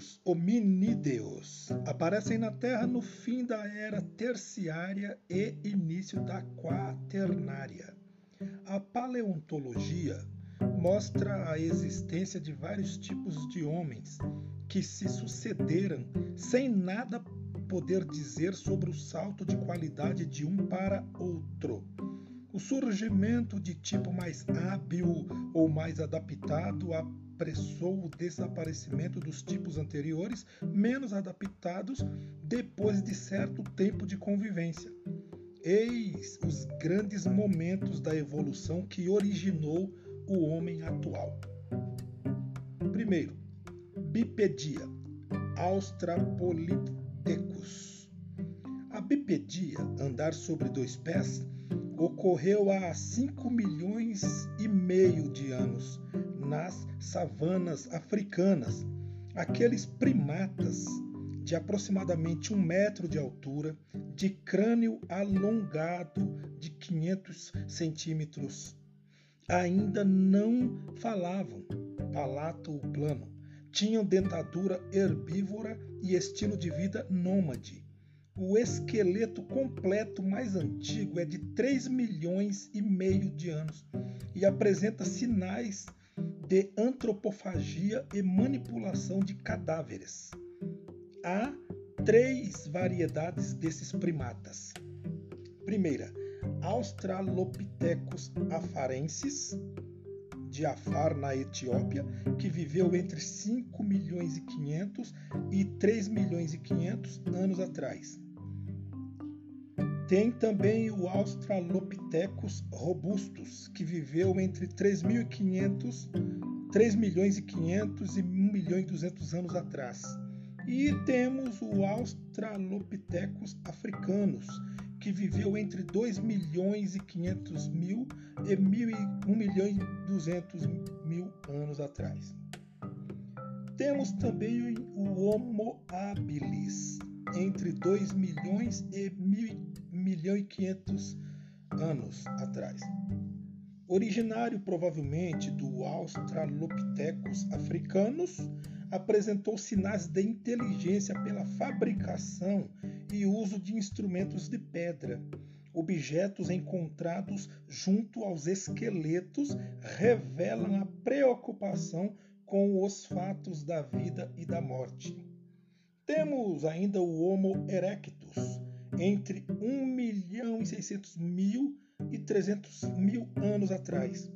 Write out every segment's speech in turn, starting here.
primeiros hominídeos aparecem na Terra no fim da era terciária e início da quaternária. A paleontologia mostra a existência de vários tipos de homens que se sucederam sem nada poder dizer sobre o salto de qualidade de um para outro. O surgimento de tipo mais hábil ou mais adaptado apressou o desaparecimento dos tipos anteriores menos adaptados depois de certo tempo de convivência. Eis os grandes momentos da evolução que originou o homem atual. Primeiro, bipedia, Australopithecus. A bipedia, andar sobre dois pés, ocorreu há 5 milhões e meio de anos nas savanas africanas, aqueles primatas de aproximadamente um metro de altura, de crânio alongado de 500 centímetros, ainda não falavam, palato plano, tinham dentadura herbívora e estilo de vida nômade. O esqueleto completo mais antigo é de 3 milhões e meio de anos e apresenta sinais de antropofagia e manipulação de cadáveres. Há três variedades desses primatas. Primeira, Australopithecus afarensis, de Afar, na Etiópia, que viveu entre 5 milhões e 500 e 3 milhões e 500 anos atrás. Tem também o Australopithecus robustus, que viveu entre 3.500, 3 milhões e 500 e 1 milhão e 200 anos atrás. E temos o Australopithecus africanus, que viveu entre 2 milhões e 500 mil e 1 milhão e 200 mil anos atrás. Temos também o Homo habilis, entre 2 milhões e 1 milhão e 500 anos atrás. Originário provavelmente do Australopithecus africanus, apresentou sinais de inteligência pela fabricação e uso de instrumentos de pedra. Objetos encontrados junto aos esqueletos revelam a preocupação com os fatos da vida e da morte. Temos ainda o Homo erectus, entre 1 milhão e 600 mil e 300 mil anos atrás.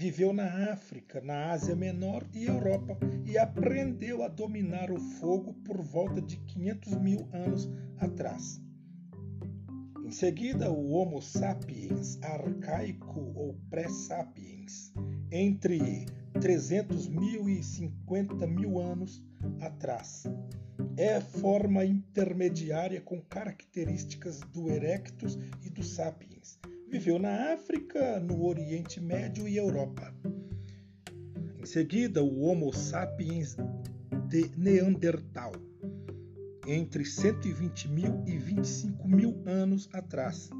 Viveu na África, na Ásia Menor e Europa e aprendeu a dominar o fogo por volta de 500 mil anos atrás. Em seguida, o Homo sapiens arcaico ou pré-sapiens, entre 300 mil e 50 mil anos atrás é forma intermediária com características do Erectus e do Sapiens. Viveu na África, no Oriente Médio e Europa. Em seguida, o Homo sapiens de Neandertal, entre 120 mil e 25 mil anos atrás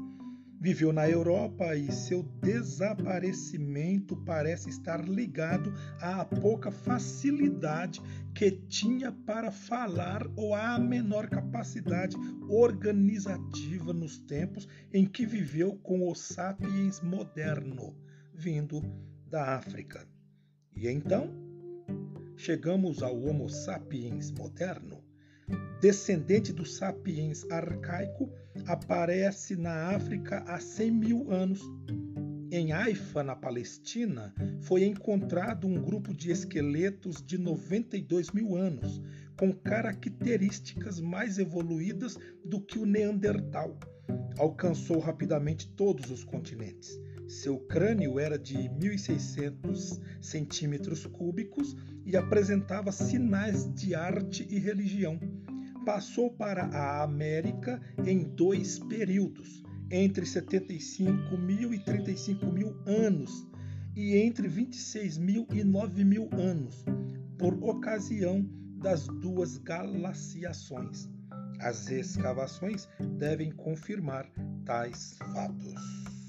Viveu na Europa e seu desaparecimento parece estar ligado à pouca facilidade que tinha para falar ou à menor capacidade organizativa nos tempos em que viveu com o sapiens moderno, vindo da África. E então, chegamos ao Homo sapiens moderno, descendente do sapiens arcaico, aparece na África há 100 mil anos. Em Haifa, na Palestina, foi encontrado um grupo de esqueletos de 92 mil anos, com características mais evoluídas do que o Neandertal. Alcançou rapidamente todos os continentes. Seu crânio era de 1.600 centímetros cúbicos e apresentava sinais de arte e religião passou para a América em dois períodos, entre 75 mil e 35 mil anos, e entre 26 mil e 9 mil anos, por ocasião das duas glaciações. As escavações devem confirmar tais fatos.